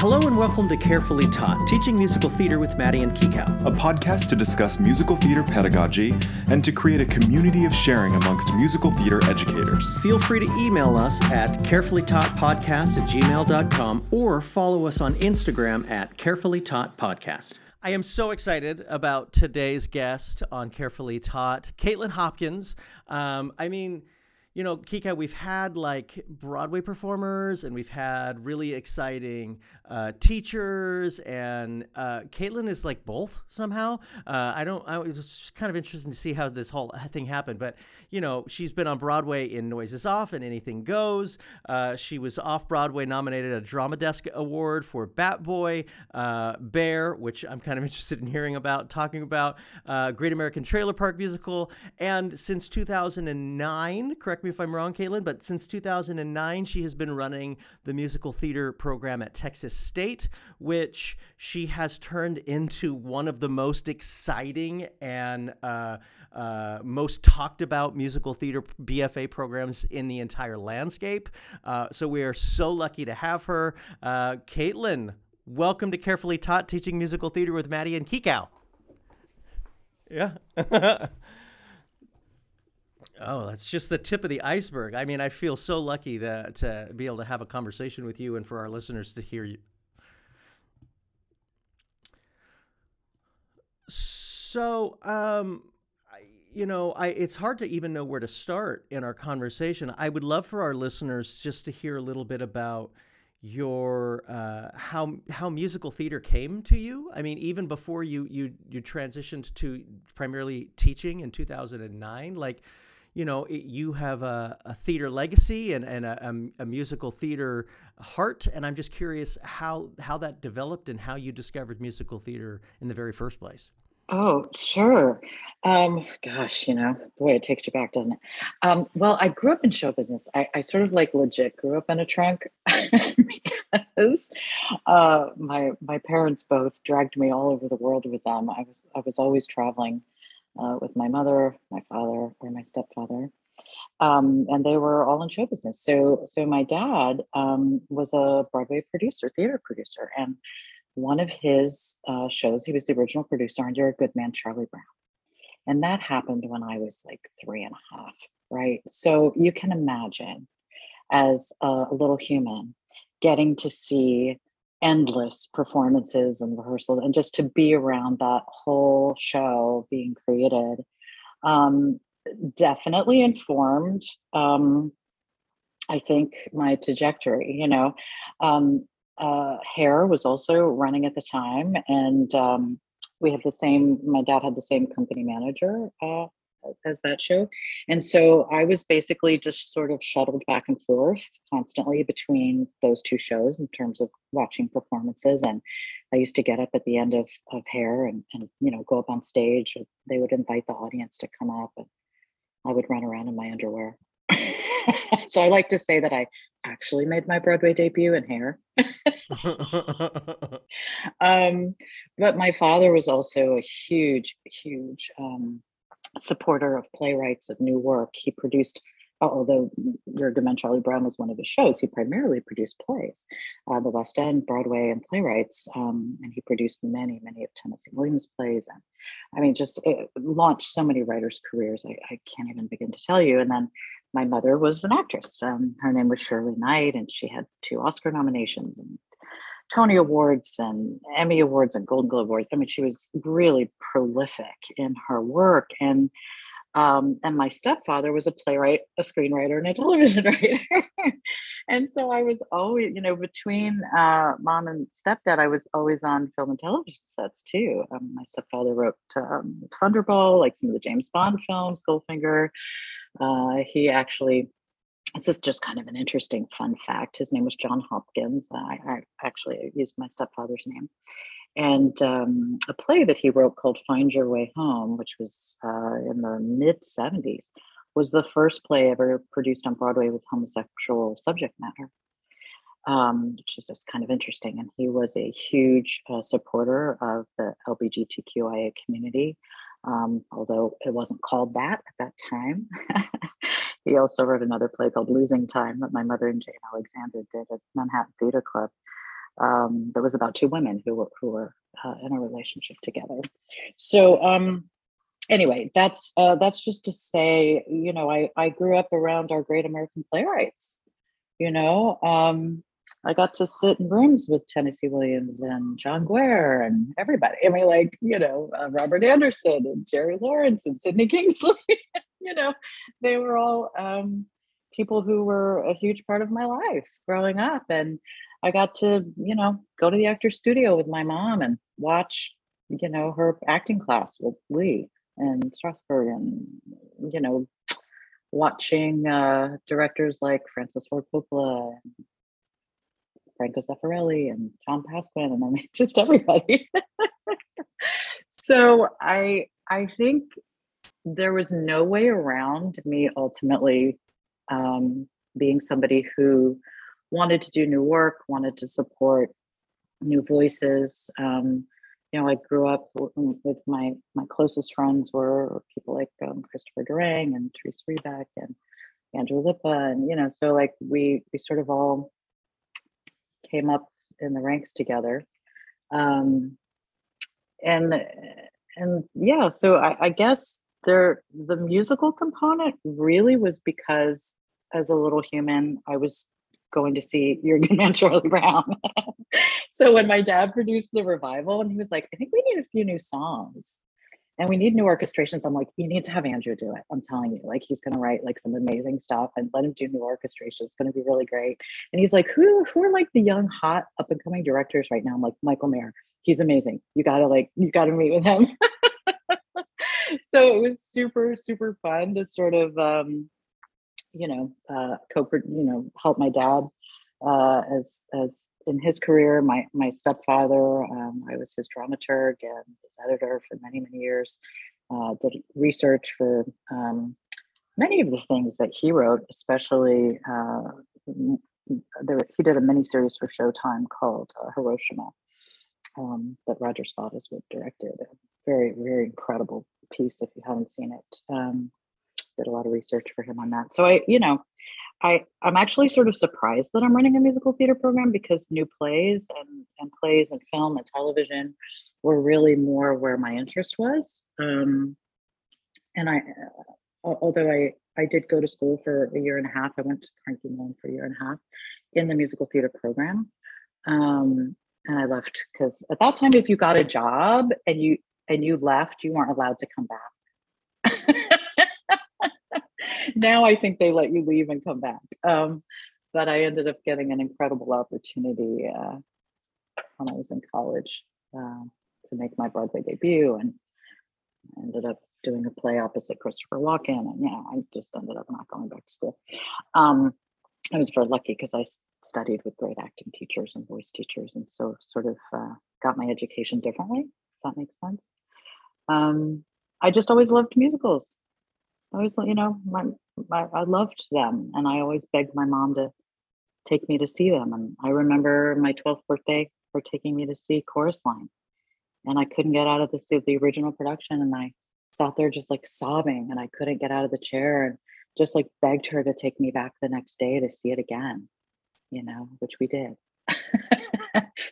Hello and welcome to Carefully Taught, teaching musical theater with Maddie and Kikau. a podcast to discuss musical theater pedagogy and to create a community of sharing amongst musical theater educators. Feel free to email us at carefullytaughtpodcast at gmail.com or follow us on Instagram at Carefully Taught Podcast. I am so excited about today's guest on Carefully Taught, Caitlin Hopkins. Um, I mean, you know, Kika, we've had like Broadway performers and we've had really exciting uh, teachers, and uh, Caitlin is like both somehow. Uh, I don't, I was kind of interesting to see how this whole thing happened, but you know, she's been on Broadway in Noises Off and Anything Goes. Uh, she was off Broadway nominated a Drama Desk Award for Bat Boy, uh, Bare, which I'm kind of interested in hearing about, talking about, uh, Great American Trailer Park Musical, and since 2009, correct me if I'm wrong, Caitlin, but since 2009, she has been running the musical theater program at Texas State, which she has turned into one of the most exciting and uh, uh, most talked about musical theater BFA programs in the entire landscape. Uh, so we are so lucky to have her. Uh, Caitlin, welcome to Carefully Taught Teaching Musical Theater with Maddie and Kikau. Yeah. Oh, that's just the tip of the iceberg. I mean, I feel so lucky to, to be able to have a conversation with you and for our listeners to hear you. So, um, you know, I it's hard to even know where to start in our conversation. I would love for our listeners just to hear a little bit about your uh, how how musical theater came to you. I mean, even before you you you transitioned to primarily teaching in 2009, like you know, it, you have a, a theater legacy and, and a, a, a musical theater heart, and I'm just curious how how that developed and how you discovered musical theater in the very first place. Oh, sure. Um, gosh, you know, boy, it takes you back, doesn't it? Um, well, I grew up in show business. I, I sort of like legit grew up in a trunk because uh, my my parents both dragged me all over the world with them. I was I was always traveling uh, with my mother, my father, or my stepfather, um, and they were all in show business. So so my dad um, was a Broadway producer, theater producer, and one of his uh, shows, he was the original producer on You're a Good Man, Charlie Brown. And that happened when I was like three and a half, right? So you can imagine as a little human getting to see endless performances and rehearsals and just to be around that whole show being created um, definitely informed um, i think my trajectory you know? Um, uh, hair was also running at the time and um, we had the same my dad had the same company manager uh, as that show. And so i was basically just sort of shuttled back and forth constantly between those two shows in terms of watching performances. And i used to get up at the end of, of hair and, and you know go up on stage. They would invite the audience to come up and i would run around in my underwear. So i like to say that i actually made my broadway debut in hair. Um, but my father was also a huge huge um, supporter of playwrights of new work. He produced, although Your Man Charlie Brown was one of his shows, he primarily produced plays, uh, the West End, Broadway, and playwrights. Um, and he produced many, many of Tennessee Williams' plays. And I mean, just launched so many writers' careers. I, I, can't even begin to tell you. And then my mother was an actress. Um, her name was Shirley Knight, and she had two Oscar nominations and Tony Awards and Emmy Awards and Golden Globe Awards. I mean, she was really prolific in her work. And um, and my stepfather was a playwright, a screenwriter, and a television writer. and so I was always, you know, between uh, mom and stepdad, I was always on film and television sets too. Um, my stepfather wrote um, Thunderball, like some of the James Bond films, Goldfinger. Uh, he actually this is just kind of an interesting fun fact. His name was John Hopkins. I, I actually used my stepfather's name. And um, a play that he wrote called Find Your Way Home, which was uh, in the mid 70s, was the first play ever produced on Broadway with homosexual subject matter, um, which is just kind of interesting. And he was a huge uh, supporter of the LGBTQIA community, um, although it wasn't called that at that time. He also wrote another play called Losing Time that my mother and Jane Alexander did at Manhattan Theater Club. um, that was about two women who were who were uh, in a relationship together. So um, anyway, that's uh, that's just to say, you know, I I grew up around our great American playwrights. You know, um, I got to sit in rooms with Tennessee Williams and John Guare and everybody. I mean, like you know, uh, Robert Anderson and Jerry Lawrence and Sidney Kingsley. you know, they were all um, people who were a huge part of my life growing up, and I got to, you know, go to the actor studio with my mom and watch, you know, her acting class with Lee and Strasberg and, you know, watching uh, directors like Francis Ford Coppola and Franco Zeffirelli and John Pasquin and I mean just everybody. so I I think there was no way around me ultimately um, being somebody who wanted to do new work, wanted to support new voices. Um, you know, I grew up with my my closest friends were people like um, Christopher Durang and Theresa Rebeck and Andrew Lippa, and you know, so like we we sort of all came up in the ranks together, um, and and yeah, so I, I guess there the musical component really was because as a little human, I was going to see Your Good Man Charlie Brown. so when my dad produced the revival and he was like, I think we need a few new songs and we need new orchestrations. I'm like, you need to have Andrew do it. I'm telling you, like he's gonna write like some amazing stuff and let him do new orchestration. It's gonna be really great. And he's like, who who are like the young, hot, up and coming directors right now? I'm like, Michael Mayer. He's amazing. You gotta like, you gotta meet with him. so it was super, super fun to sort of um you know, uh, co you know, help my dad as as in his career. My my stepfather, um, I was his dramaturg and his editor for many many years. Uh, did research for um, many of the things that he wrote, especially. Uh, there, he did a mini series for Showtime called uh, Hiroshima um, that Roger Spottiswoode directed. A very, very incredible piece if you haven't seen it. Um, did a lot of research for him on that. So I, you know, I I'm actually sort of surprised that I'm running a musical theater program because new plays and and plays and film and television were really more where my interest was. Um, and I, uh, although I I did go to school for a year and a half, I went to Carnegie Mellon for a year and a half in the musical theater program. Um, and I left because at that time, if you got a job and you and you left, you weren't allowed to come back. now I think they let you leave and come back. Um, but I ended up getting an incredible opportunity uh, when I was in college uh, to make my Broadway debut, and I ended up doing a play opposite Christopher Walken. And yeah, I just ended up not going back to school. Um, I was very lucky because I studied with great acting teachers and voice teachers, and so sort of uh, got my education differently. If that makes sense. Um, I just always loved musicals. I always, you know, my, my, I loved them, and I always begged my mom to take me to see them. And I remember my 12th birthday for taking me to see Chorus Line, and I couldn't get out of the the original production, and I sat there just like sobbing, and I couldn't get out of the chair, and just like begged her to take me back the next day to see it again, you know, which we did.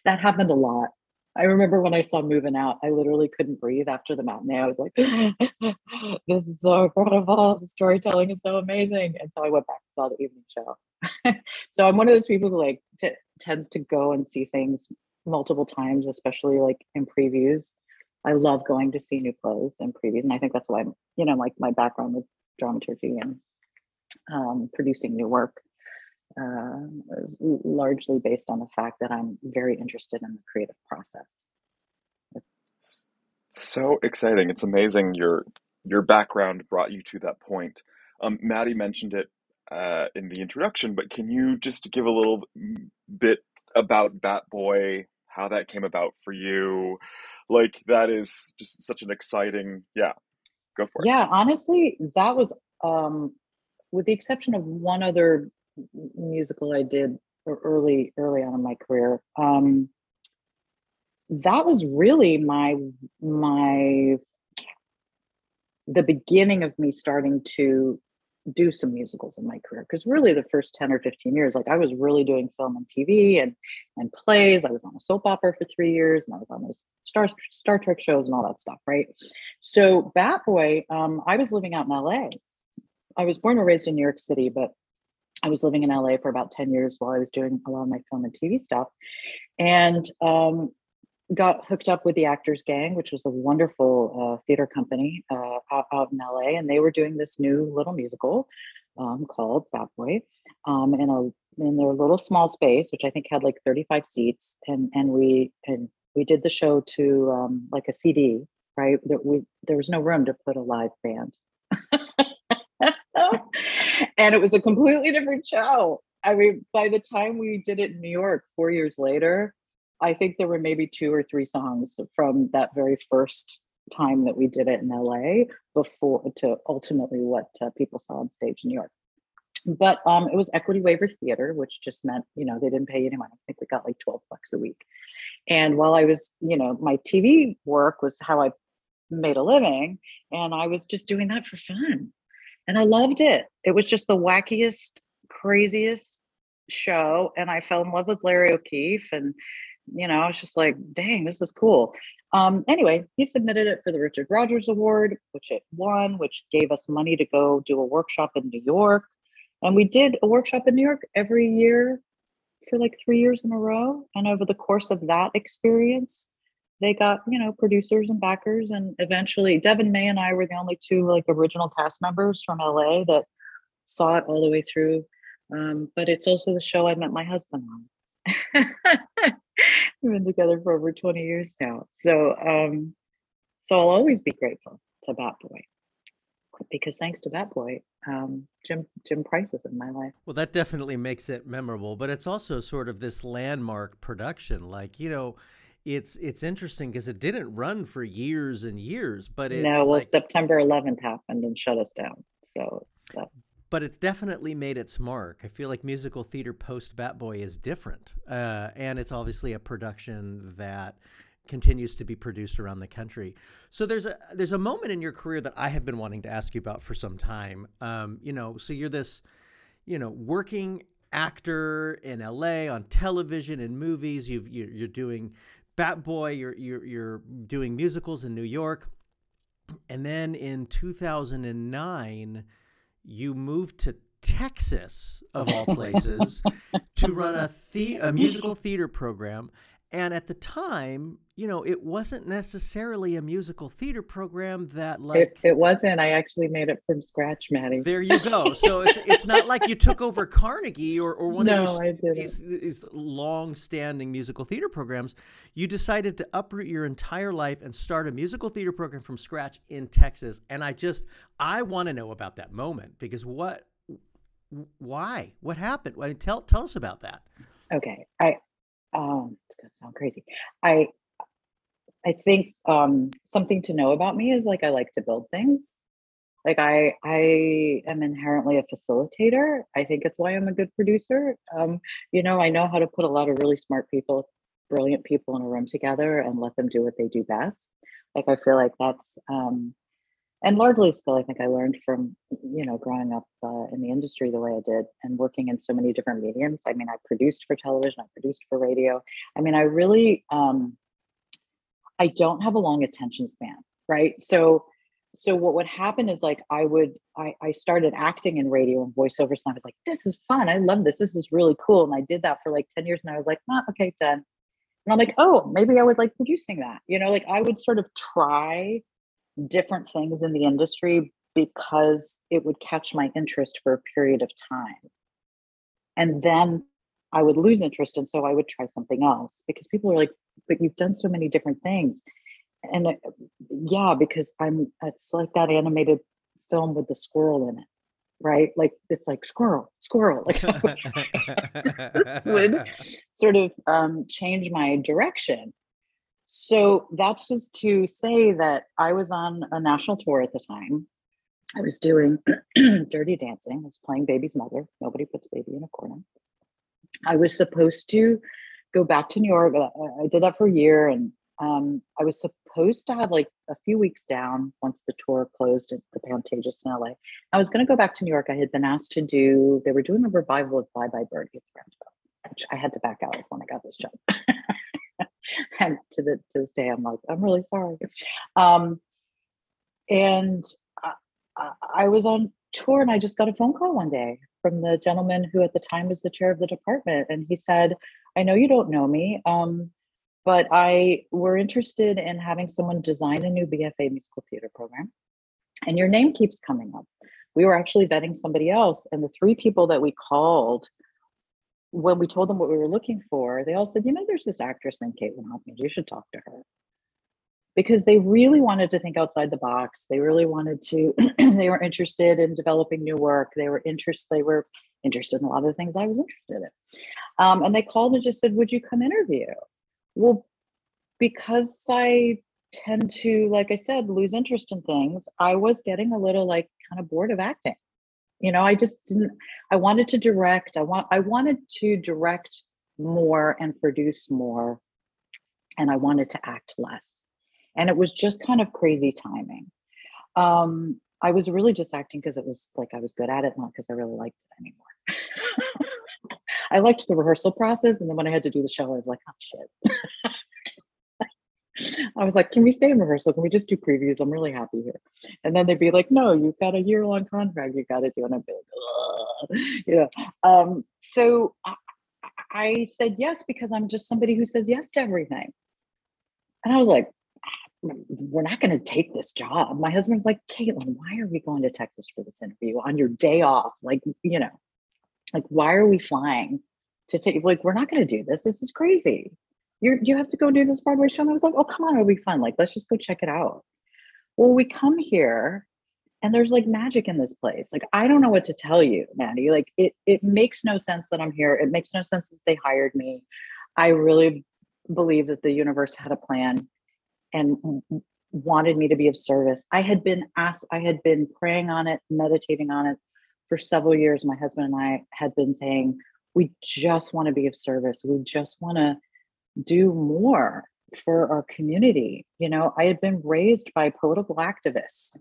that happened a lot. I remember when I saw Moving Out, I literally couldn't breathe after the matinee. I was like, this is so incredible. The storytelling is so amazing. And so I went back and saw the evening show. so I'm one of those people who like t- tends to go and see things multiple times, especially like in previews. I love going to see new plays and previews. And I think that's why, I'm, you know, like my background with dramaturgy and um, producing new work uh, largely based on the fact that I'm very interested in the creative process. It's So exciting! It's amazing your your background brought you to that point. Um, Maddie mentioned it uh, in the introduction, but can you just give a little bit about Bat Boy, how that came about for you? Like that is just such an exciting, yeah. Go for it. Yeah, honestly, that was um, with the exception of one other musical I did early early on in my career. Um, that was really my my the beginning of me starting to do some musicals in my career because really the first 10 or 15 years like i was really doing film and tv and and plays. I was on a soap opera for three years and i was on those star star trek shows and all that stuff right? So bat boy um, i was living out in la i was born and raised in new york city but i was living in la for about 10 years while i was doing a lot of my film and tv stuff and um, got hooked up with the Actors Gang, which was a wonderful uh, theater company uh, out, out, in LA, and they were doing this new little musical um, called Bat Boy um, in a in their little small space, which I think had like 35 seats, and and we and we did the show to um, like a CD, right? We there was no room to put a live band. and it was a completely different show. I mean, by the time we did it in New York four years later, I think there were maybe two or three songs from that very first time that we did it in LA before to ultimately what uh, people saw on stage in New York. But um, it was equity waiver theater, which just meant, you know, they didn't pay any money. I think we got like 12 bucks a week. And while I was, you know, my TV work was how I made a living. And I was just doing that for fun. And I loved it. It was just the wackiest, craziest show. And I fell in love with Larry O'Keefe and you know, I was just like, dang, this is cool. Um, anyway, he submitted it for the Richard Rodgers Award, which it won, which gave us money to go do a workshop in New York. And we did a workshop in New York every year for like three years in a row. And over the course of that experience, they got, you know, producers and backers. And eventually, Deven May and I were the only two like original cast members from LA that saw it all the way through. Um, but it's also the show I met my husband on. We've been together for over 20 years now. So um so I'll always be grateful to Bat Boy. Because thanks to that Boy, um, Jim Jim Price is in my life. Well, that definitely makes it memorable, but it's also sort of this landmark production. Like, you know, it's it's interesting because it didn't run for years and years, but it's no. Well, like, September 11th happened and shut us down. So but it's definitely made its mark. I feel like musical theater post Bat Boy is different, uh, and it's obviously a production that continues to be produced around the country. So there's a there's a moment in your career that I have been wanting to ask you about for some time. Um, you know, so you're this, you know, working actor in LA on television and movies. You've you're, you're doing Bat Boy. You're you're you're doing musicals in New York, and then in 2009 you moved to Texas, of all places, to run a, the- a musical theater program. And at the time, you know, it wasn't necessarily a musical theater program that like it, it wasn't. I actually made it from scratch, Maddie. There you go. So it's it's not like you took over Carnegie or, or one no, of those these, these long-standing musical theater programs. You decided to uproot your entire life and start a musical theater program from scratch in Texas. And I just I want to know about that moment because what why? What happened? Well, tell tell us about that. Okay. I um it's gonna sound crazy. I I think um something to know about me is like I like to build things. Like I I am inherently a facilitator. I think it's why I'm a good producer. Um, you know, I know how to put a lot of really smart people, brilliant people in a room together and let them do what they do best. Like I feel like that's um and largely still i think i learned from you know growing up uh, in the industry the way i did and working in so many different mediums. I mean i produced for television i produced for radio. I mean i really um, i don't have a long attention span right? So so what would happen is like i would i, I started acting in radio and voiceovers and i was like this is fun. I love this. This is really cool. And i did that for like 10 years and i was like ah, okay done. And i'm like oh maybe i would like producing that? You know like i would sort of try different things in the industry because it would catch my interest for a period of time. And then I would lose interest. And so I would try something else because people are like, but you've done so many different things. And uh, yeah, because I'm, it's like that animated film with the squirrel in it, right? Like it's like squirrel, squirrel. Like this would sort of um, change my direction. So that's just to say that I was on a national tour at the time. I was doing dirty dancing. I was playing baby's mother. Nobody puts baby in a corner. I was supposed to go back to New York. I did that for a year and um, I was supposed to have like a few weeks down once the tour closed at the Pantages in LA. I was going to go back to New York. I had been asked to do, they were doing a revival of Bye Bye Birdie, which I had to back out of when I got this job. and to, the, to this day, I'm like, I'm really sorry. Um, and I, I was on tour and I just got a phone call one day from the gentleman who at the time was the chair of the department. And he said, I know you don't know me, um, but I were interested in having someone design a new BFA musical theater program. And your name keeps coming up. We were actually vetting somebody else, and the three people that we called, when we told them what we were looking for, they all said, You know, there's this actress named Caitlin Hopkins. You should talk to her because they really wanted to think outside the box. They really wanted to, they were interested in developing new work. They were interested, they were interested in a lot of the things I was interested in. Um, and they called and just said, Would you come interview? Well, because I tend to, like I said, lose interest in things, I was getting a little like kind of bored of acting. You know, I just didn't, I wanted to direct. I want I wanted to direct more and produce more. And I wanted to act less and it was just kind of crazy timing. Um, I was really just acting because it was like I was good at it, not because I really liked it anymore. I liked the rehearsal process, and then when I had to do the show, I was like, "Oh shit!" I was like, "Can we stay in rehearsal? Can we just do previews? I'm really happy here." And then they'd be like, "No, you've got a year long contract. You got to do." And I'd be like, "Yeah." Um, so I, I said yes because I'm just somebody who says yes to everything. And I was like, we're not going to take this job. My husband's like, Caitlin, why are we going to Texas for this interview on your day off? Like, you know, like, why are we flying to take, like, we're not going to do this. This is crazy. You're, you have to go do this Broadway show. And I was like, oh, come on, it'll be fun. Like, let's just go check it out. Well, we come here and there's like magic in this place. Like, I don't know what to tell you, Maddie. Like, it, it makes no sense that I'm here. It makes no sense that they hired me. I really believe that the universe had a plan and wanted me to be of service. I had been asked, I had been praying on it, meditating on it for several years. My husband and I had been saying, we just want to be of service. We just want to do more for our community. You know, I had been raised by political activists.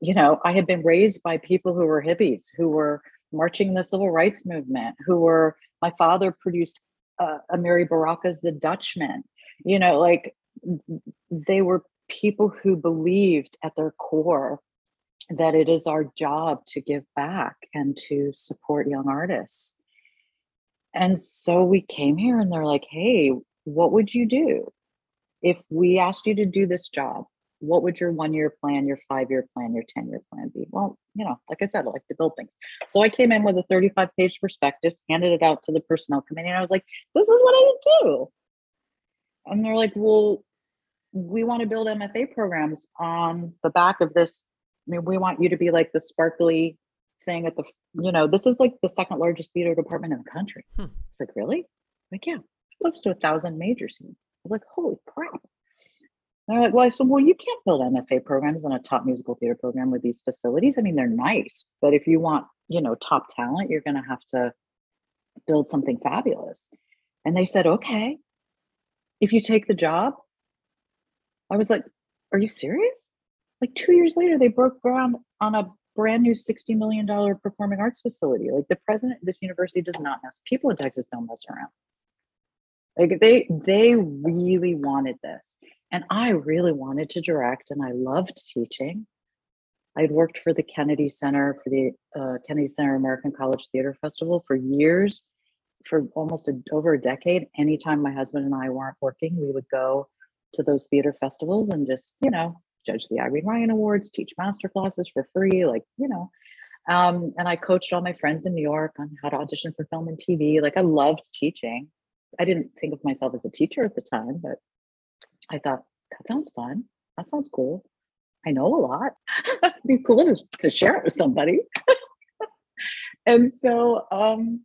You know, I had been raised by people who were hippies, who were marching in the civil rights movement, who were, my father produced uh, Amiri Baraka's The Dutchman. You know, like they were people who believed at their core that it is our job to give back and to support young artists. And so we came here and they're like, hey, what would you do if we asked you to do this job? What would your one year plan, your five year plan, your 10 year plan be? Well, you know, like I said, I like to build things. So I came in with a 35 page prospectus, handed it out to the personnel committee, and I was like, this is what I would do. And they're like, well, we want to build MFA programs on the back of this. I mean, we want you to be like the sparkly thing at the, you know, this is like the second largest theater department in the country. Hmm. It's like, really? Like, yeah, close to a thousand majors. I was like, holy crap. They're like, well, I said, well, you can't build MFA programs in a top musical theater program with these facilities. I mean, they're nice, but if you want, you know, top talent, you're going to have to build something fabulous. And they said, okay, if you take the job, I was like, are you serious? Like two years later, they broke ground on a brand new $60 million performing arts facility. Like the president of this university does not mess, people in Texas don't mess around. Like they they really wanted this. And I really wanted to direct and I loved teaching. I'd worked for the Kennedy Center for the uh, Kennedy Center American College Theater Festival for years, for almost a, over a decade. Anytime my husband and I weren't working, we would go to those theater festivals and just, you know, judge the Irene Ryan Awards, teach master classes for free, like, you know. Um, and I coached all my friends in New York on how to audition for film and TV. Like I loved teaching. I didn't think of myself as a teacher at the time, but I thought that sounds fun. That sounds cool. I know a lot. It'd be cool to, to share it with somebody. and so um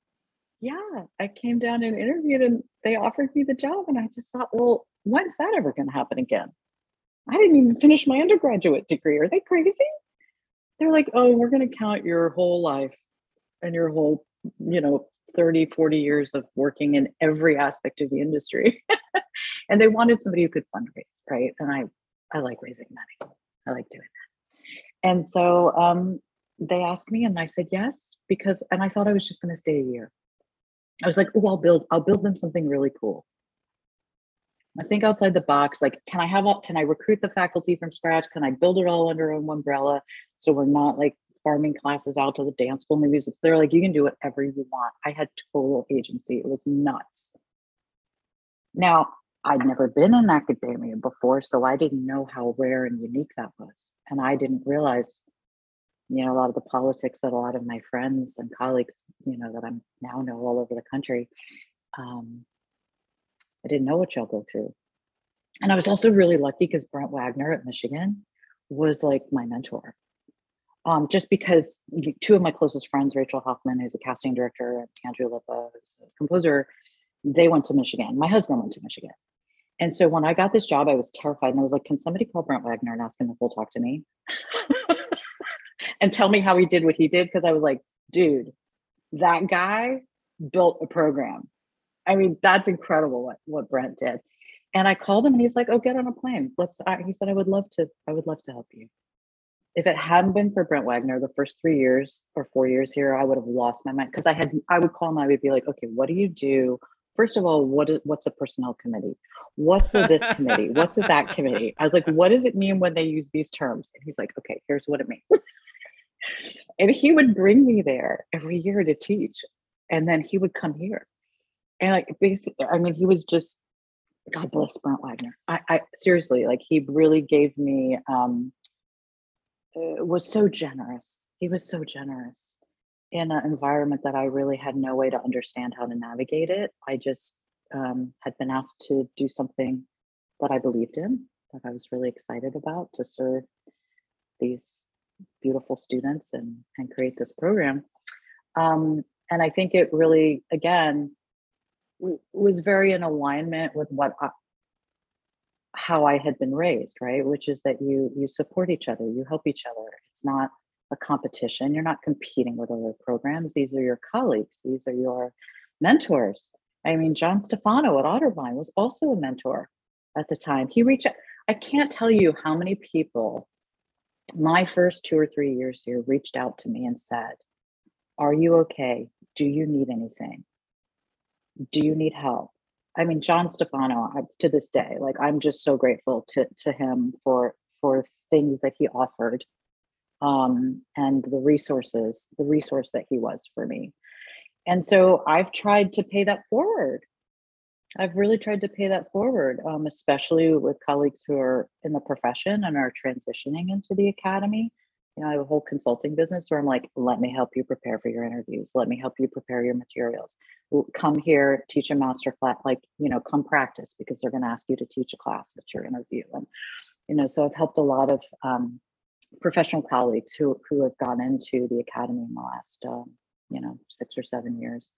yeah, I came down and interviewed and they offered me the job. And I just thought, well, when's that ever going to happen again? I didn't even finish my undergraduate degree. Are they crazy? They're like, oh, we're going to count your whole life and your whole, you know, 30, 40 years of working in every aspect of the industry. and they wanted somebody who could fundraise, right? And I I like raising money. I like doing that. And so um, they asked me, and I said yes because, and I thought I was just going to stay a year. I was like, oh, I'll build, I'll build them something really cool. I think outside the box, like, can I have all, can I recruit the faculty from scratch? Can I build it all under one umbrella? So we're not like farming classes out to the dance school and the music. They're like, you can do whatever you want. I had total agency. It was nuts. Now, I'd never been in academia before, so I didn't know how rare and unique that was. And I didn't realize, you know, a lot of the politics that a lot of my friends and colleagues, you know, that I'm now know all over the country, um, I didn't know what y'all go through. And I was also really lucky because Brent Wagner at Michigan was like my mentor. Um, just because two of my closest friends, Rachel Hoffman, who's a casting director, and Andrew Lippa, who's a composer, they went to Michigan. My husband went to Michigan. And so when I got this job, I was terrified. And I was like, can somebody call Brent Wagner and ask him if he'll talk to me? and tell me how he did what he did? Because I was like, dude, that guy built a program. I mean, that's incredible what, what Brent did. And I called him and he's like, oh, get on a plane. Let's, uh, he said, I would love to, I would love to help you. If it hadn't been for Brent Wagner, the first three years or four years here, I would have lost my mind because I had, I would call him, I would be like, okay, what do you do? First of all, what is, what's a personnel committee? What's a this committee? What's a that committee? I was like, what does it mean when they use these terms? And he's like, okay, here's what it means. and he would bring me there every year to teach. And then he would come here and like basically i mean he was just god bless brent wagner i, I seriously like he really gave me um was so generous. He was so generous in an environment that i really had no way to understand how to navigate it. I just um, had been asked to do something that i believed in that i was really excited about to serve these beautiful students and and create this program. Um, and i think it really again was very in alignment with what how I had been raised, right? Which is that you you support each other, you help each other. It's not a competition. You're not competing with other programs. These are your colleagues. These are your mentors. I mean, John Stefano at Otterbein was also a mentor at the time. He reached out. I can't tell you how many people my first two or three years here reached out to me and said, Are you okay? Do you need anything? do you need help i mean john stefano to this day like i'm just so grateful to to him for for things that he offered um and the resources the resource that he was for me. And so i've tried to pay that forward. I've really tried to pay that forward um, especially with colleagues who are in the profession and are transitioning into the academy you know, I have a whole consulting business where I'm like, let me help you prepare for your interviews. Let me help you prepare your materials. Come here, teach a master class, like, you know, come practice because they're going to ask you to teach a class at your interview. And, you know, so I've helped a lot of um, professional colleagues who, who have gone into the academy in the last, um, you know, six or seven years,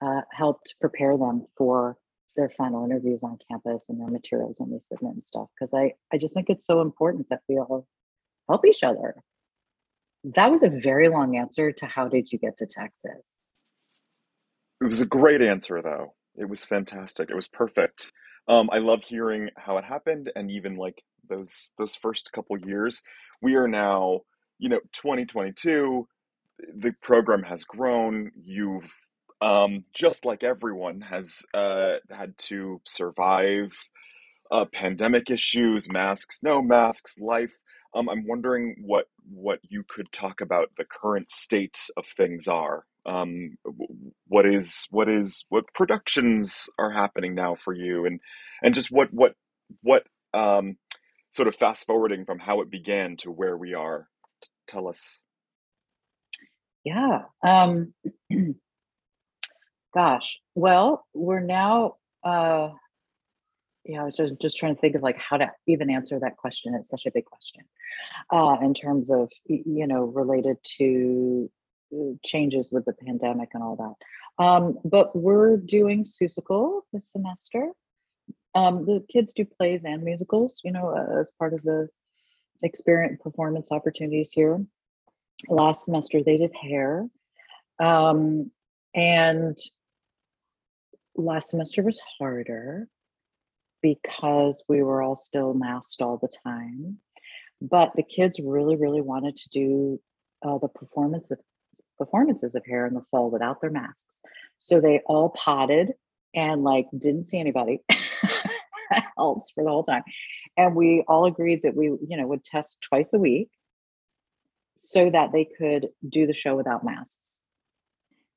uh, helped prepare them for their final interviews on campus and their materials and they submit and stuff. Cause I, I just think it's so important that we all help each other that was a very long answer to how did you get to Texas? It was a great answer, though. It was fantastic. It was perfect. Um, I love hearing how it happened, and even like those those first couple years. We are now, you know, 2022. The program has grown. You've um, just like everyone has uh, had to survive uh, pandemic issues, masks, no masks, life. Um, I'm wondering what what you could talk about the current state of things are. Um, what is what is what productions are happening now for you, and and just what what what um, sort of fast forwarding from how it began to where we are. Tell us. Yeah. Um, gosh. Well, we're now. Uh, yeah, I was just, just trying to think of like how to even answer that question. It's such a big question uh, in terms of, you know, related to uh, changes with the pandemic and all that. Um, but we're doing Seussical this semester. Um, the kids do plays and musicals, you know, as part of the experience performance opportunities here. Last semester they did hair. Um, and last semester was harder because we were all still masked all the time. But the kids really, really wanted to do uh, the performance of performances of hair in the fall without their masks. So they all potted and like didn't see anybody else for the whole time. And we all agreed that we, you know, would test twice a week so that they could do the show without masks.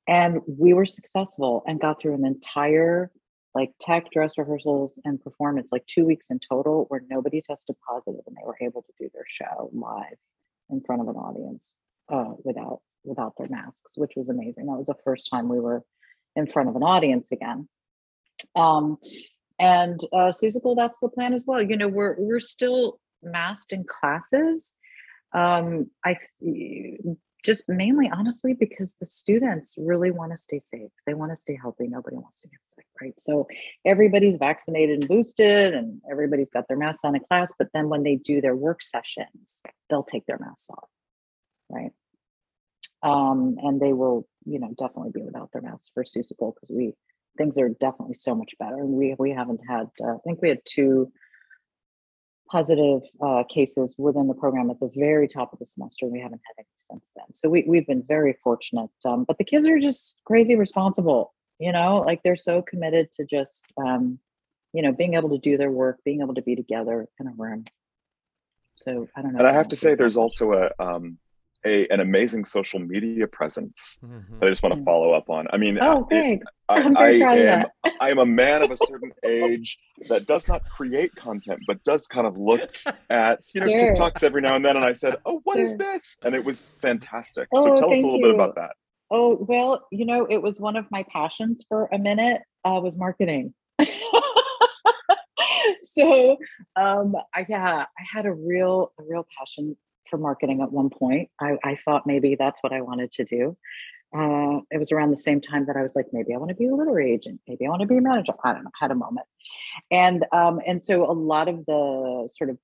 And we were successful and got through an entire like tech dress rehearsals and performance, like two weeks in total, where nobody tested positive and they were able to do their show live in front of an audience uh, without without their masks, which was amazing. That was the first time we were in front of an audience again. Um, and uh, Seussical, that's the plan as well. You know, we're we're still masked in classes. Um, I just mainly honestly because the students really want to stay safe. They want to stay healthy. Nobody wants to get sick right? So everybody's vaccinated and boosted and everybody's got their masks on in class but then when they do their work sessions they'll take their masks off right? Um, and they will you know definitely be without their masks for Seussical because we things are definitely so much better. And we we haven't had uh, i think we had two positive uh, cases within the program at the very top of the semester. We haven't had any since then. So we, we've been very fortunate. Um, but the kids are just crazy responsible, you know, like they're so committed to just, um, you know, being able to do their work, being able to be together in a room. So I don't know. And I have to say, there's also a, um, a an amazing social media presence mm-hmm. that I just want to follow up on. I mean, oh, thanks. I, I'm I, am I am a man of a certain age that does not create content, but does kind of look at you know sure. TikToks every now and then. And I said, "Oh, what sure. is this?" And it was fantastic. Oh, so tell us a little you. bit about that. Oh well, you know, it was one of my passions for a minute. Uh, was marketing. so um I, yeah i had a real a real passion for marketing at one point. I, I thought maybe that's what I wanted to do. Uh, it was around the same time that I was like, maybe I want to be a literary agent. Maybe I want to be a manager. I don't know. Had a moment, and um, and so a lot of the sort of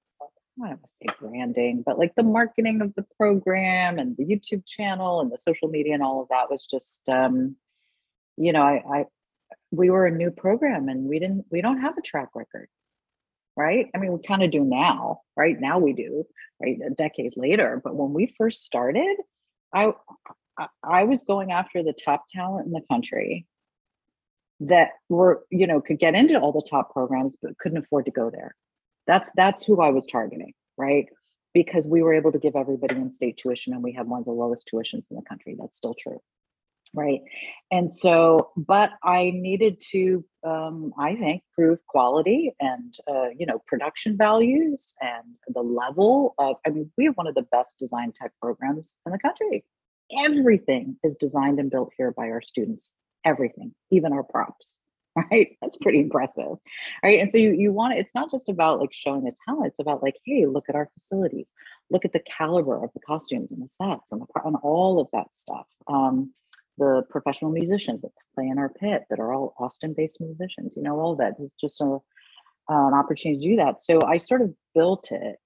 I don't want to say branding, but like the marketing of the program and the YouTube channel and the social media and all of that was just, um, you know, I, I we were a new program and we didn't we don't have a track record right? I mean, we kind of do now, right? Now we do, right? A decade later. But when we first started, I I was going after the top talent in the country that were, you know, could get into all the top programs, but couldn't afford to go there. That's that's who I was targeting, right? Because we were able to give everybody in-state tuition and we have one of the lowest tuitions in the country. That's still true right. And so but i needed to um, i think prove quality and uh, you know production values and the level of i mean we have one of the best design tech programs in the country. Everything is designed and built here by our students. Everything even our props right? That's pretty impressive right? And so you you want it's not just about like showing the talent it's about like hey look at our facilities. Look at the caliber of the costumes and the sets and, the, and all of that stuff. Um, the professional musicians that play in our pit that are all Austin based musicians, you know, all that. It's just a, an opportunity to do that. So I sort of built it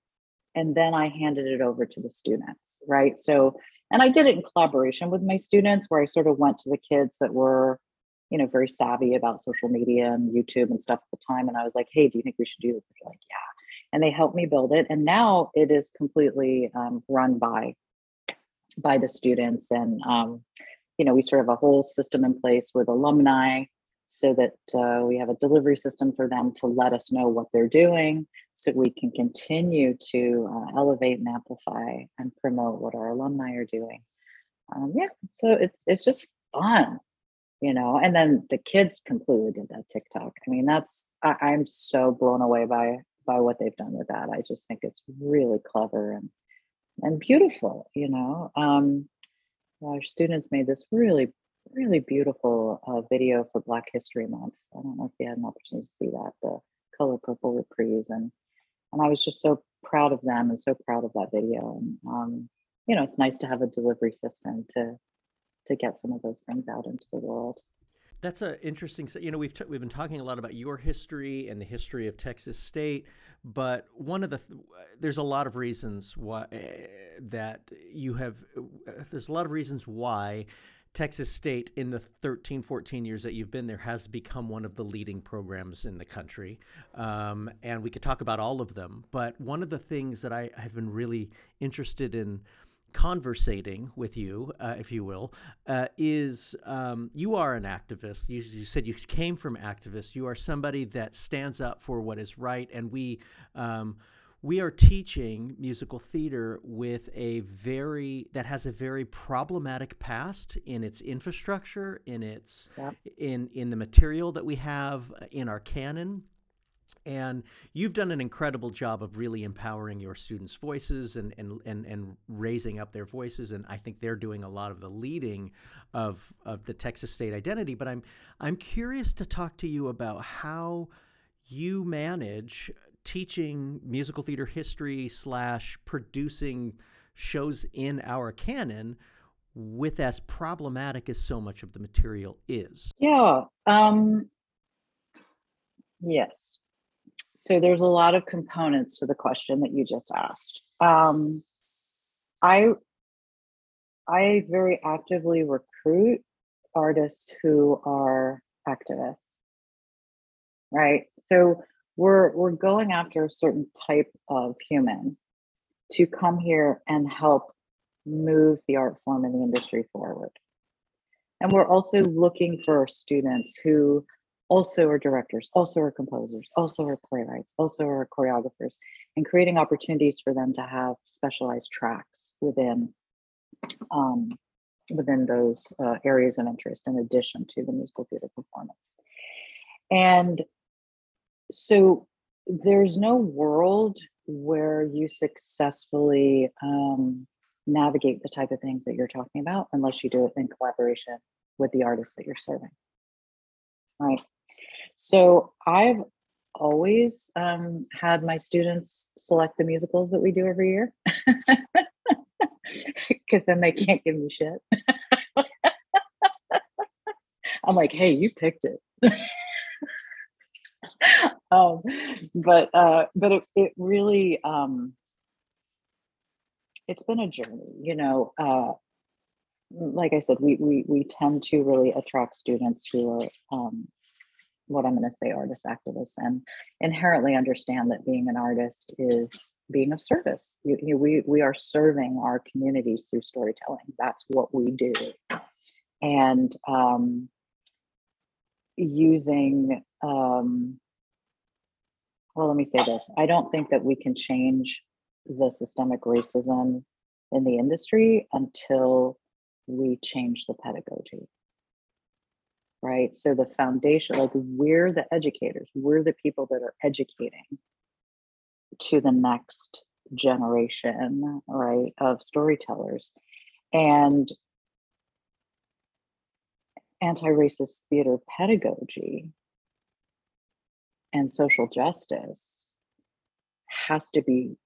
and then I handed it over to the students, right? So, and I did it in collaboration with my students where I sort of went to the kids that were, you know, very savvy about social media and YouTube and stuff at the time. And I was like, hey, do you think we should do this? They're like, yeah. And they helped me build it. And now it is completely um, run by by the students and um, you know, we sort of have a whole system in place with alumni so that uh, we have a delivery system for them to let us know what they're doing so we can continue to uh, elevate and amplify and promote what our alumni are doing. Um, yeah, so it's it's just fun, you know. And then the kids completely did that TikTok. I mean, that's I, I'm so blown away by by what they've done with that. I just think it's really clever and and beautiful, you know. Um, our students made this really, really beautiful uh, video for Black History Month. I don't know if you had an opportunity to see that, the color purple reprise. And, and I was just so proud of them and so proud of that video. And, um, you know, it's nice to have a delivery system to, to get some of those things out into the world. That's an interesting. You know, we've t- we've been talking a lot about your history and the history of Texas State, but one of the th- there's a lot of reasons why uh, that you have. Uh, there's a lot of reasons why Texas State, in the 13, 14 years that you've been there, has become one of the leading programs in the country. Um, and we could talk about all of them. But one of the things that I have been really interested in conversating with you, uh, if you will, uh, is um, you are an activist. You, you, said you came from activists. You are somebody that stands up for what is right, and we. Um, we are teaching musical theater with a very that has a very problematic past in its infrastructure in its yep. in in the material that we have in our canon and you've done an incredible job of really empowering your students' voices and, and, and, and raising up their voices. And I think they're doing a lot of the leading of, of the Texas state identity. But I'm, I'm curious to talk to you about how you manage teaching musical theater history slash producing shows in our canon with as problematic as so much of the material is. Yeah. Um, yes so there's a lot of components to the question that you just asked. Um, I I very actively recruit artists who are activists, right? So we're we're going after a certain type of human to come here and help move the art form and the industry forward. And we're also looking for students who also are directors, also are composers, also are playwrights, also are choreographers, and creating opportunities for them to have specialized tracks within um, within those uh, areas of interest in addition to the musical theater performance. And so there's no world where you successfully um, navigate the type of things that you're talking about unless you do it in collaboration with the artists that you're serving. Right. So I've always um, had my students select the musicals that we do every year because then they can't give me shit. I'm like, hey, you picked it. um, but uh, but it, it really um, it's been a journey, you know. Uh, like I said, we we we tend to really attract students who are um, what I'm going to say artist activists and inherently understand that being an artist is being of service. You, you, we, we are serving our communities through storytelling. That's what we do. And um, using, um, well, let me say this I don't think that we can change the systemic racism in the industry until we change the pedagogy right? So the foundation, like we're the educators, we're the people that are educating to the next generation, right, of storytellers. And anti racist theater pedagogy and social justice has to be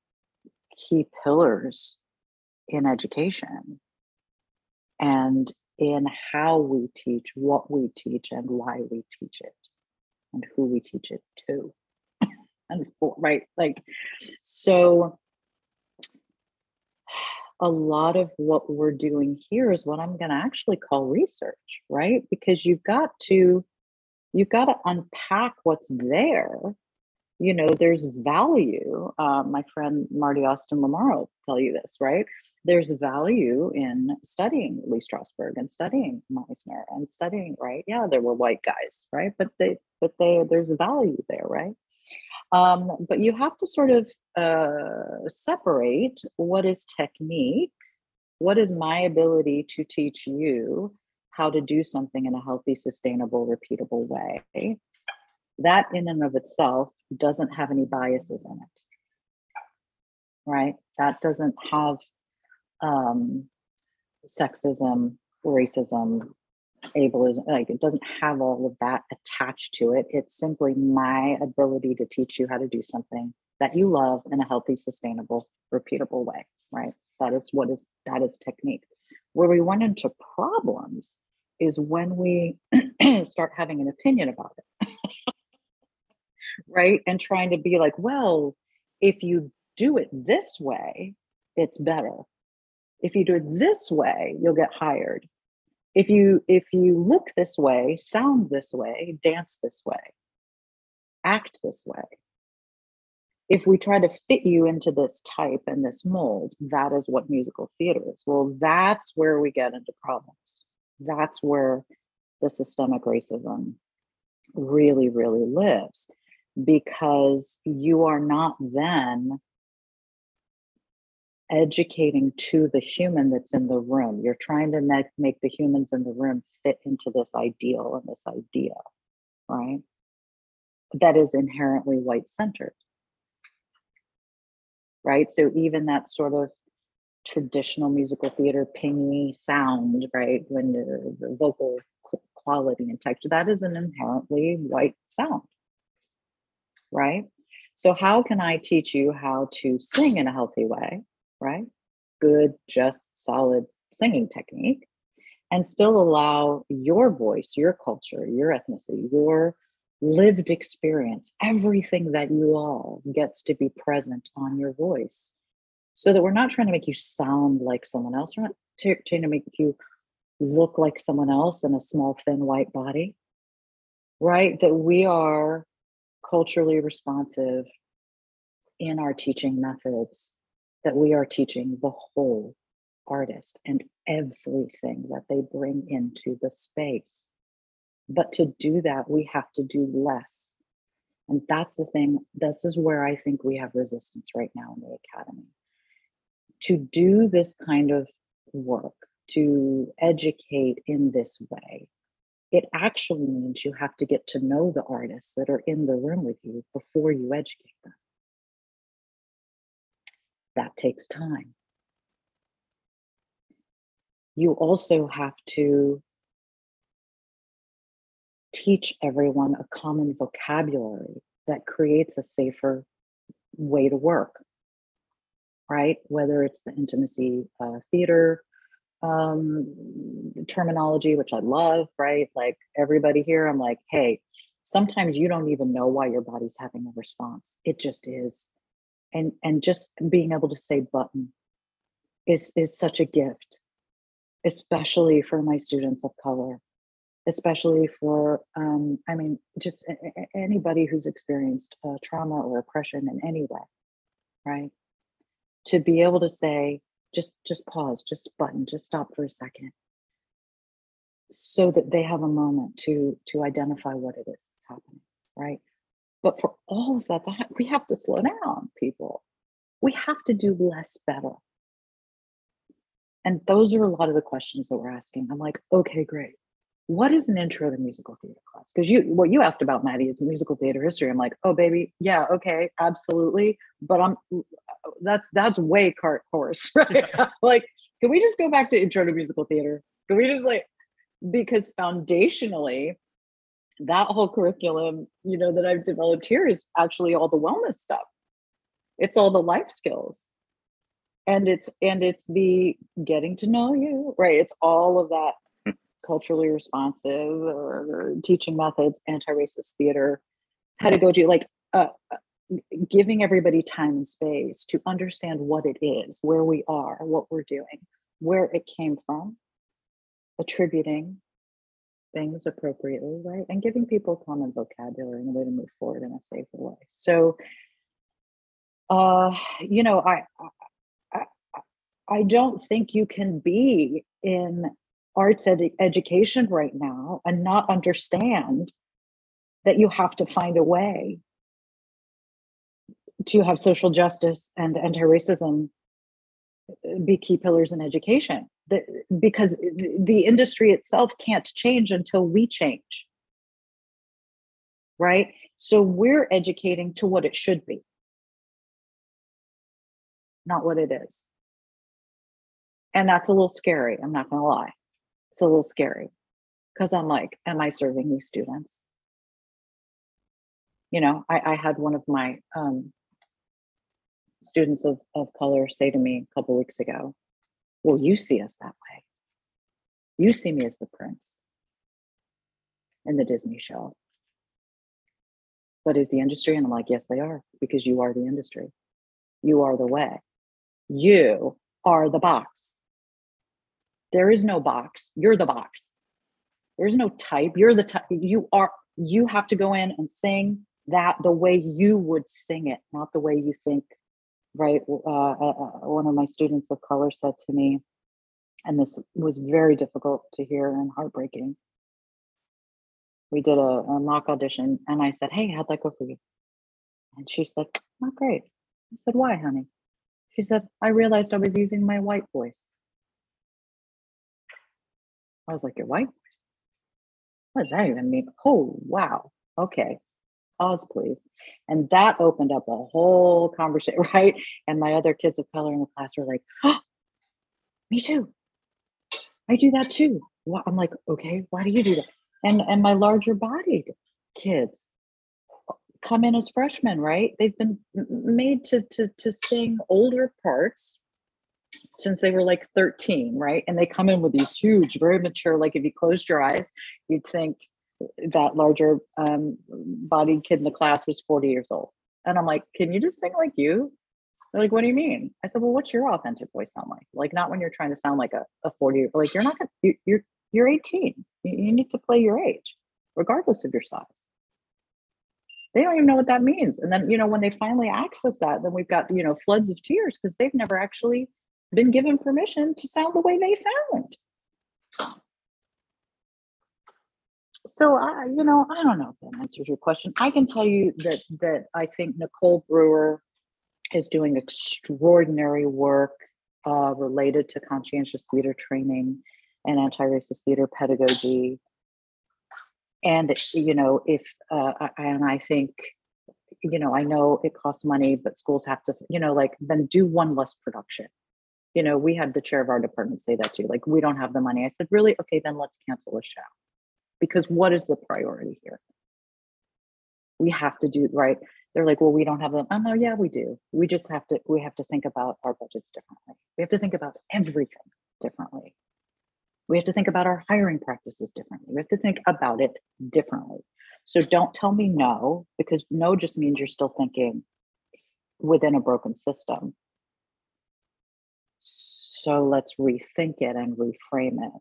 key pillars in education. And in how we teach, what we teach, and why we teach it, and who we teach it to. and for, right, like, so a lot of what we're doing here is what I'm going to actually call research, right? Because you've got to you've got to unpack what's there you know there's value uh, my friend marty austin lamar will tell you this right there's value in studying lee strasberg and studying meisner and studying right? Yeah there were white guys right? But they but they there's value there right? Um, but you have to sort of uh, separate what is technique what is my ability to teach you how to do something in a healthy sustainable repeatable way. That in and of itself doesn't have any biases in it. Right? That doesn't have um, sexism racism ableism like it doesn't have all of that attached to it it's simply my ability to teach you how to do something that you love in a healthy sustainable repeatable way right that is what is that is technique where we run into problems is when we start having an opinion about it right? And trying to be like, well, if you do it this way, it's better. If you do it this way, you'll get hired. if you if you look this way sound this way dance this way act this way. If we try to fit you into this type and this mold that is what musical theater is. Well that's where we get into problems. That's where the systemic racism really really lives because you are not then educating to the human that's in the room. You're trying to make, make the humans in the room fit into this ideal and this idea, right? That is inherently white centered. Right. So even that sort of traditional musical theater pingy sound, right? When the, the vocal quality and texture, that is an inherently white sound. Right. So, how can I teach you how to sing in a healthy way? Right? Good, just, solid singing technique, and still allow your voice, your culture, your ethnicity, your lived experience, everything that you all gets to be present on your voice. So that we're not trying to make you sound like someone else. We're not t- trying to make you look like someone else in a small, thin white body, right? That we are culturally responsive in our teaching methods that we are teaching the whole artist and everything that they bring into the space. But to do that, we have to do less. And that's the thing. This is where I think we have resistance right now in the academy. To do this kind of work, to educate in this way, it actually means you have to get to know the artists that are in the room with you before you educate them that takes time. You also have to teach everyone a common vocabulary that creates a safer way to work, right? Whether it's the intimacy uh, theater um, terminology, which I love, right? Like everybody here, I'm like, hey, sometimes you don't even know why your body's having a response. It just is and and just being able to say button is is such a gift especially for my students of color especially for um, i mean just a- a- anybody who's experienced uh, trauma or oppression in any way right? To be able to say just just pause just button just stop for a second. So that they have a moment to to identify what it is that's happening right but for all of that, we have to slow down, people. We have to do less better. And those are a lot of the questions that we're asking. I'm like, okay, great. What is an intro to musical theater class? Because you what you asked about Maddie is musical theater history. I'm like, oh baby, yeah, okay, absolutely. But I'm uh, that's that's way cart horse, right? like, can we just go back to intro to musical theater? Can we just like because foundationally that whole curriculum, you know, that I've developed here is actually all the wellness stuff. It's all the life skills. And it's and it's the getting to know you, right? It's all of that hmm. culturally responsive or, or teaching methods, anti-racist theater, pedagogy, like uh, uh, giving everybody time and space to understand what it is, where we are, what we're doing, where it came from, attributing things appropriately, right? And giving people common vocabulary and a way to move forward in a safer way. So, uh, you know, I, I, I don't think you can be in arts ed- education right now and not understand that you have to find a way to have social justice and anti-racism be key pillars in education. The, because the industry itself can't change until we change. Right? So we're educating to what it should be. Not what it is. And that's a little scary i'm not going to lie. It's a little scary. Because i'm like am i serving these students? You know i, I had one of my um, students of, of color say to me a couple weeks ago, Well, you see us that way. You see me as the prince in the Disney show. But is the industry? And I'm like, Yes, they are, because you are the industry. You are the way. You are the box. there is no box. You're the box. There's no type. You're the type. You are. You have to go in and sing that the way you would sing it, not the way you think. Right. Uh, uh, uh, one of my students of color said to me, and this was very difficult to hear and heartbreaking. We did a, a mock audition, and I said, "Hey, how'd that go for you?" And she said, "Not great." I said, "Why, honey?" She said, "I realized I was using my white voice." I was like, "Your white voice? What does that even mean?" Oh, wow. Okay, pause, please. And that opened up a whole conversation, right? And my other kids of color in the class were like, "Oh, me too. I do that too." I'm like, "Okay, why do you do that?" And and my larger bodied kids come in as freshmen, right? They've been made to to to sing older parts since they were like 13, right? And they come in with these huge, very mature, like if you closed your eyes, you'd think that larger um, bodied kid in the class was 40 years old. And I'm like, can you just sing like you? They're like, what do you mean? I said, well, what's your authentic voice sound like? Like, not when you're trying to sound like a, a 40, like you're not gonna, you, you're, you're 18. You, you need to play your age, regardless of your size they don't even know what that means. And then, you know, when they finally access that, then we've got, you know, floods of tears because they've never actually been given permission to sound the way they sound. So I, you know, I don't know if that answers your question. I can tell you that that I think Nicole Brewer is doing extraordinary work uh, related to conscientious theater training and anti-racist theater pedagogy. And you know if uh, and i think you know i know it costs money but schools have to you know like then do one less production. You know we had the chair of our department say that too like we don't have the money. I said really? Okay then let's cancel a show because what is the priority here we have to do right they're like well we don't have them oh no yeah we do we just have to we have to think about our budgets differently we have to think about everything differently we have to think about our hiring practices differently. We have to think about it differently. So don't tell me no, because no just means you're still thinking within a broken system. So let's rethink it and reframe it.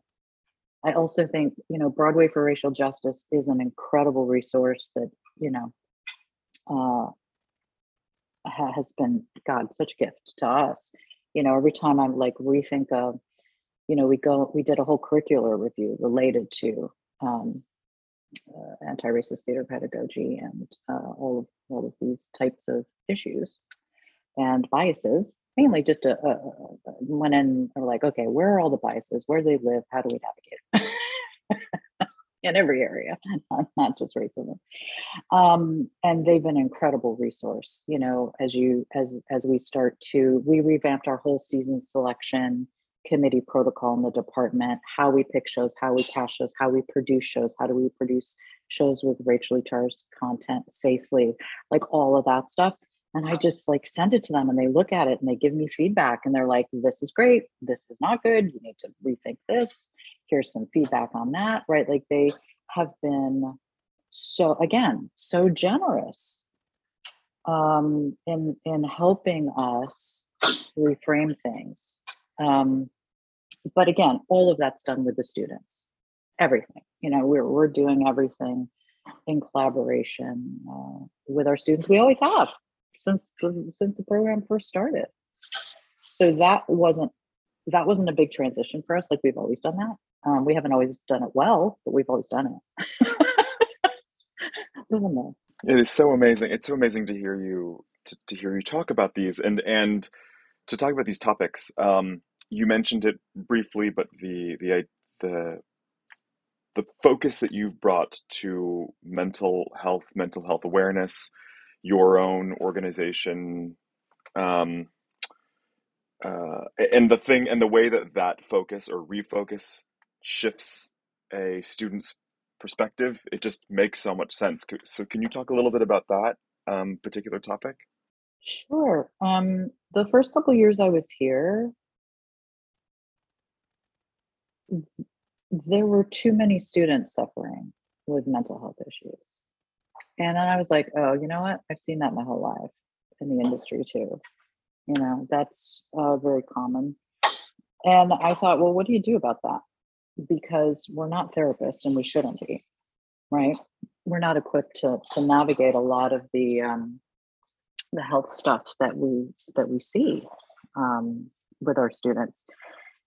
I also think, you know, Broadway for Racial Justice is an incredible resource that, you know, uh, has been, God, such a gift to us. You know, every time I'm like rethink of you know, we go, we did a whole curricular review related to um, uh, anti-racist theater pedagogy and uh, all of all of these types of issues and biases. Mainly, just a, a, a went in or like, okay, where are all the biases? Where do they live? How do we navigate? in every area, not, not just racism. Um, and they've been an incredible resource. You know, as you as as we start to, we revamped our whole season selection committee protocol in the department, how we pick shows, how we cast shows, how we produce shows, how do we produce shows with racially charged content safely, like all of that stuff. And I just like send it to them and they look at it and they give me feedback and they're like, this is great, this is not good, you need to rethink this. Here's some feedback on that, right? Like they have been so again, so generous um in in helping us reframe things um, but again, all of that's done with the students. Everything, you know, we're we're doing everything in collaboration uh, with our students. We always have since the, since the program first started. So that wasn't that wasn't a big transition for us. Like we've always done that. Um, we haven't always done it well, but we've always done it. it is so amazing. It's so amazing to hear you to, to hear you talk about these and and to talk about these topics. Um, you mentioned it briefly, but the the the the focus that you've brought to mental health, mental health awareness, your own organization, um, uh, and the thing and the way that that focus or refocus shifts a student's perspective, it just makes so much sense. So, can you talk a little bit about that um, particular topic? Sure. Um, the first couple years I was here, there were too many students suffering with mental health issues. And then I was like, oh, you know what? I've seen that my whole life in the industry too. You know, that's uh, very common. And I thought, well, what do you do about that? Because we're not therapists and we shouldn't be, right? We're not equipped to, to navigate a lot of the um, the health stuff that we that we see um, with our students.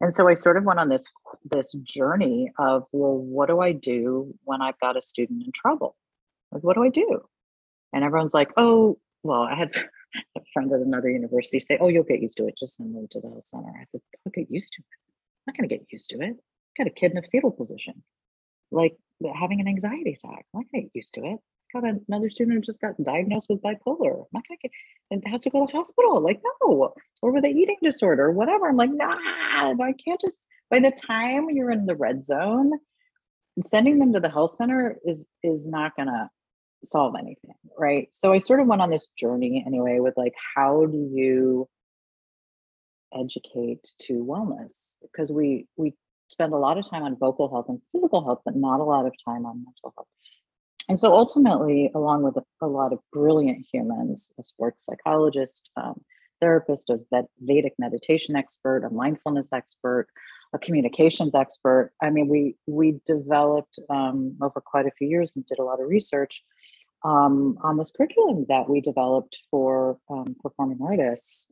And so I sort of went on this this journey of, well, what do I do when I've got a student in trouble? Like, what do I do? And everyone's like, oh, well, I had a friend at another university say, oh, you'll get used to it. Just send them to the health center. I said, I'll get used to it. I'm not going to get used to it. I got a kid in a fetal position, like having an anxiety attack. I'm not going to get used to it. I got another student who just got diagnosed with bipolar. I'm not going to get, and has to go to the hospital. Like, no, or with an eating disorder, whatever. I'm like, nah, I can't just, by the time you're in the red zone, sending them to the health center is is not going to solve anything right? So i sort of went on this journey anyway with like how do you educate to wellness? Because we we spend a lot of time on vocal health and physical health but not a lot of time on mental health. And so ultimately along with a, a lot of brilliant humans a sports psychologist um, therapist a vedic meditation expert a mindfulness expert a communications expert. I mean, we we developed um, over quite a few years and did a lot of research um, on this curriculum that we developed for um, performing artists,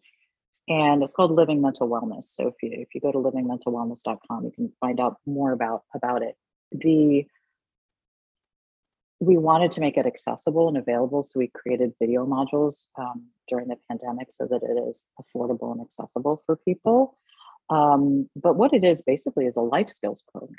and it's called Living Mental Wellness. So if you if you go to livingmentalwellness.com, you can find out more about about it. The we wanted to make it accessible and available, so we created video modules um, during the pandemic so that it is affordable and accessible for people. Um, but what it is basically is a life skills program,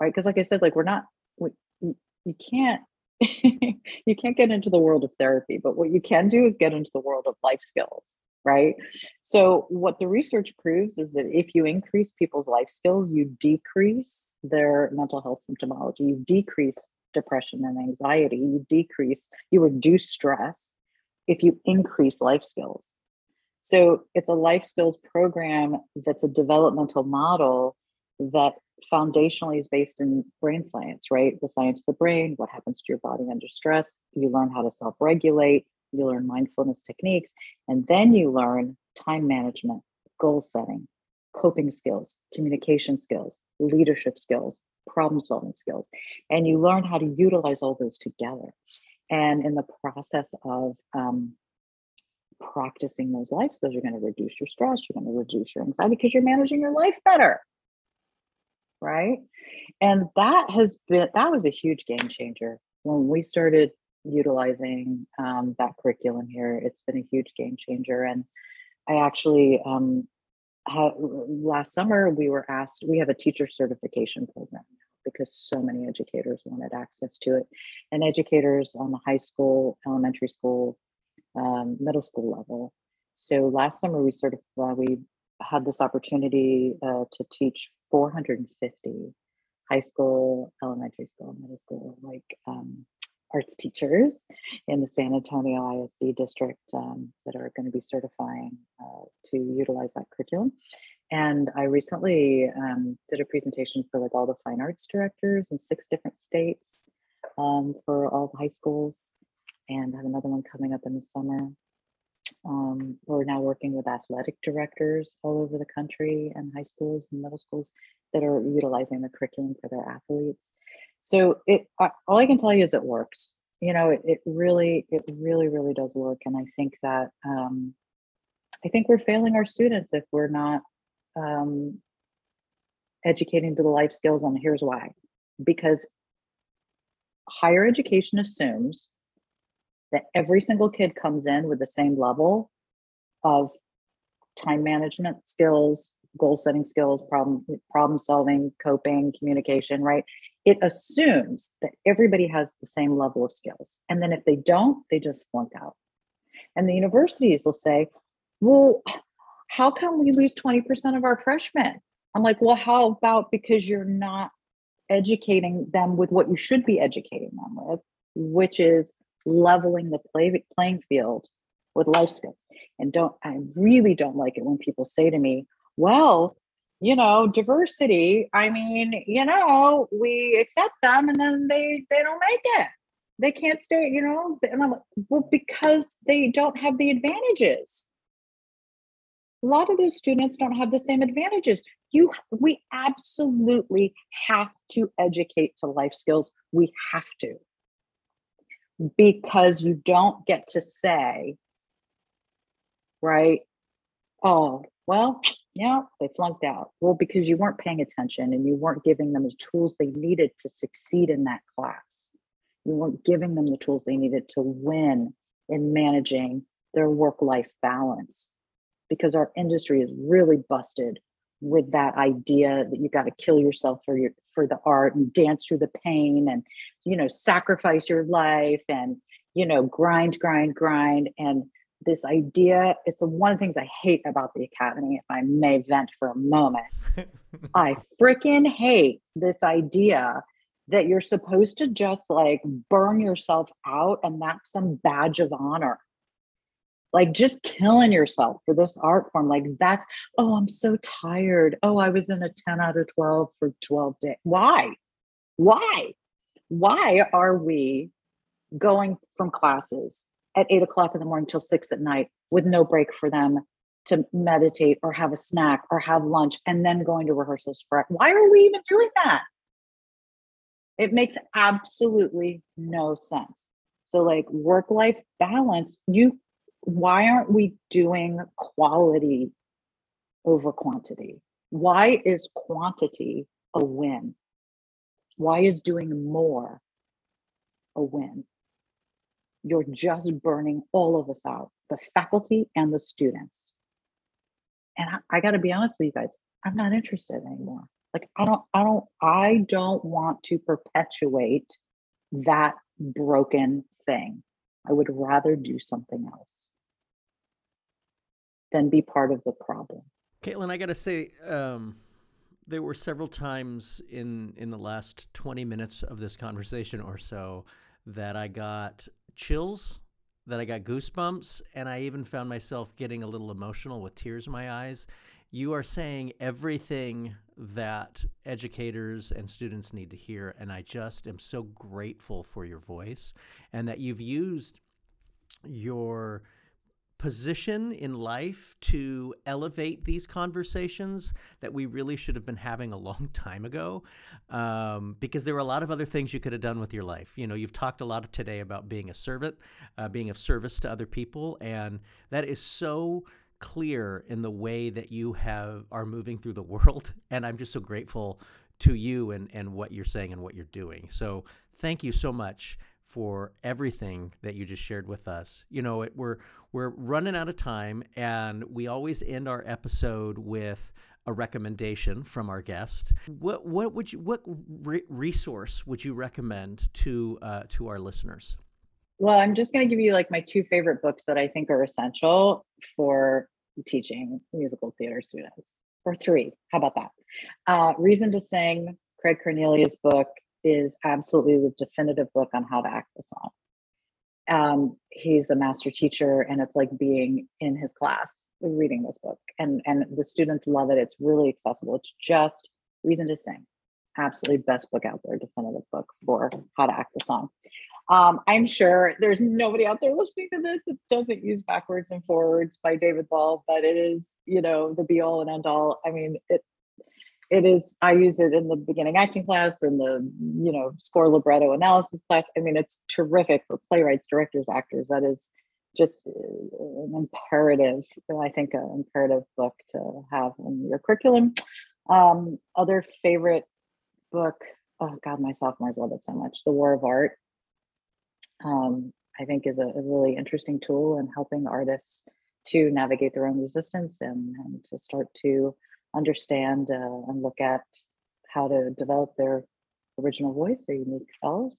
right? Because like I said, like we're not, we, you, you can't, you can't get into the world of therapy, but what you can do is get into the world of life skills, right? So what the research proves is that if you increase people's life skills, you decrease their mental health symptomology, you decrease depression and anxiety, you decrease, you reduce stress if you increase life skills. So it's a life skills program that's a developmental model that foundationally is based in brain science, right? The science of the brain, what happens to your body under stress. You learn how to self regulate, you learn mindfulness techniques, and then you learn time management, goal setting, coping skills, communication skills, leadership skills, problem solving skills. And you learn how to utilize all those together. And in the process of um, practicing those life skills, you're going to reduce your stress, you're going to reduce your anxiety because you're managing your life better. Right. And that has been, that was a huge game changer when we started utilizing um, that curriculum here. It's been a huge game changer. And I actually, um, last summer, we were asked, we have a teacher certification program because so many educators wanted access to it. And educators on the high school, elementary school, um, middle school level. So last summer we sort of uh, we had this opportunity uh, to teach 450 high school, elementary school, middle school, like um, arts teachers in the San Antonio ISD district um, that are going to be certifying uh, to utilize that curriculum. And I recently um, did a presentation for like all the fine arts directors in six different states um, for all the high schools and I have another one coming up in the summer. Um, we're now working with athletic directors all over the country and high schools and middle schools that are utilizing the curriculum for their athletes. So it all I can tell you is it works. You know, it, it really, it really, really does work. And I think that um, I think we're failing our students if we're not um, educating to the life skills. And here's why: because higher education assumes that every single kid comes in with the same level of time management skills goal setting skills problem problem solving coping communication right? It assumes that everybody has the same level of skills. And then if they don't they just flunk out. And the universities will say well how come we lose 20% of our freshmen? I'm like well how about because you're not educating them with what you should be educating them with which is leveling the play, playing field with life skills. And don't, I really don't like it when people say to me, well, you know, diversity, I mean, you know, we accept them and then they they don't make it. They can't stay, you know, and I'm like, well, because they don't have the advantages. A lot of those students don't have the same advantages. you we absolutely have to educate to life skills we have to because you don't get to say right oh well yeah they flunked out. Well because you weren't paying attention and you weren't giving them the tools they needed to succeed in that class. You weren't giving them the tools they needed to win in managing their work life balance because our industry is really busted with that idea that you got to kill yourself for your for the art and dance through the pain and you know sacrifice your life and you know grind grind grind. And this idea it's one of the things i hate about the academy if i may vent for a moment. I freaking hate this idea that you're supposed to just like burn yourself out and that's some badge of honor like just killing yourself for this art form like that's oh i'm so tired. Oh i was in a 10 out of 12 for 12 days why? Why? Why are we going from classes at eight o'clock in the morning till six at night with no break for them to meditate or have a snack or have lunch and then going to rehearsals for it? Why are we even doing that? It makes absolutely no sense. So like work life balance you why aren't we doing quality over quantity? Why is quantity a win? Why is doing more a win? You're just burning all of us out, the faculty and the students. And I, I got to be honest with you guys, I'm not interested anymore. Like I don't, I don't, I don't want to perpetuate that broken thing. I would rather do something else than be part of the problem. Caitlin, I got to say, um, there were several times in in the last 20 minutes of this conversation or so that I got chills, that I got goosebumps, and I even found myself getting a little emotional with tears in my eyes. You are saying everything that educators and students need to hear, and I just am so grateful for your voice and that you've used your position in life to elevate these conversations that we really should have been having a long time ago. Um, because there were a lot of other things you could have done with your life. You know you've talked a lot today about being a servant uh, being of service to other people and that is so clear in the way that you have are moving through the world and i'm just so grateful to you and, and what you're saying and what you're doing. So thank you so much for everything that you just shared with us. You know, it, we're we're running out of time, and we always end our episode with a recommendation from our guest. What what would you what re- resource would you recommend to uh, to our listeners? Well, I'm just going to give you like my two favorite books that I think are essential for teaching musical theater students, or three. How about that? Uh, Reason to Sing, Craig Carnelia's book, is absolutely the definitive book on how to act the song. Um, he's a master teacher, and it's like being in his class reading this book, and and the students love it. It's really accessible. It's just reason to sing. Absolutely best book out there, definitive book for how to act the song. Um, I'm sure there's nobody out there listening to this that doesn't use backwards and forwards by David Ball, but it is, you know, the be all and end all. I mean, it it is i use it in the beginning acting class and the you know score libretto analysis class. I mean it's terrific for playwrights directors actors. That is just uh, an imperative i think an imperative book to have in your curriculum. Um, other favorite book oh god my sophomores love it so much the war of art. Um, i think is a, a, really interesting tool in helping artists to navigate their own resistance and, and to start to understand uh, and look at how to develop their original voice, their unique selves.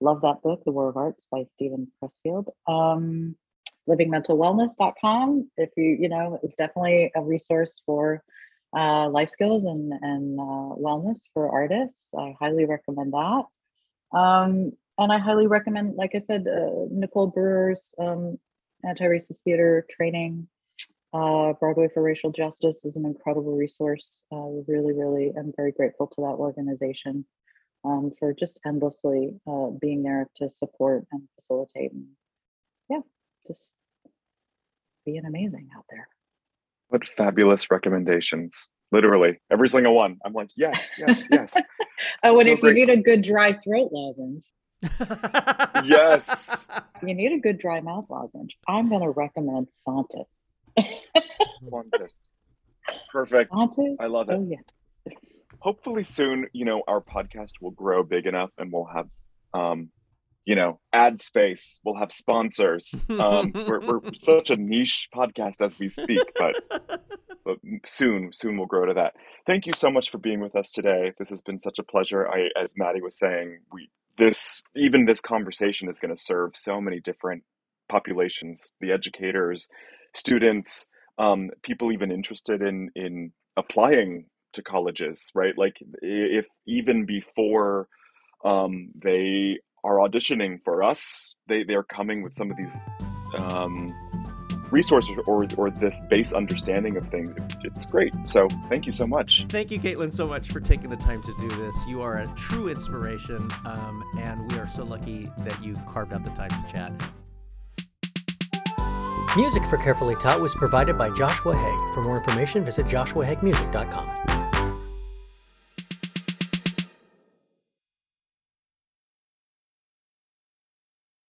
Love that book, The War of Arts by Steven Pressfield. Um, livingmentalwellness.com, if you, you know, is definitely a resource for uh, life skills and, and uh, wellness for artists. I highly recommend that. Um, and I highly recommend, like I said, uh, Nicole Brewer's um, anti-racist theater training uh, Broadway for Racial Justice is an incredible resource. Uh, really, really, I'm very grateful to that organization um, for just endlessly uh, being there to support and facilitate. And yeah, just being amazing out there. What fabulous recommendations. Literally every single one. I'm like, yes, yes, yes. oh, and So if great. you need a good dry throat lozenge, Yes. you need a good dry mouth lozenge. I'm going to recommend Fontus. Fontus. Perfect. Fontus? I love it. Oh, yeah. hopefully soon you know our podcast will grow big enough and we'll have um you know ad space we'll have sponsors um we're, we're such a niche podcast as we speak but but soon soon we'll grow to that thank you so much for being with us today this has been such a pleasure i as maddie was saying we this even this conversation is going to serve so many different populations the educators students um, people even interested in in applying to colleges right like if even before um, they are auditioning for us they they're coming with some of these um, resources or or this base understanding of things it's great so thank you so much Thank you, Caitlin, so much for taking the time to do this. You are a true inspiration, um, and we are so lucky that you carved out the time to chat. Music for Carefully Taught was provided by Joshua Haig. For more information, visit joshuahagmusic.com.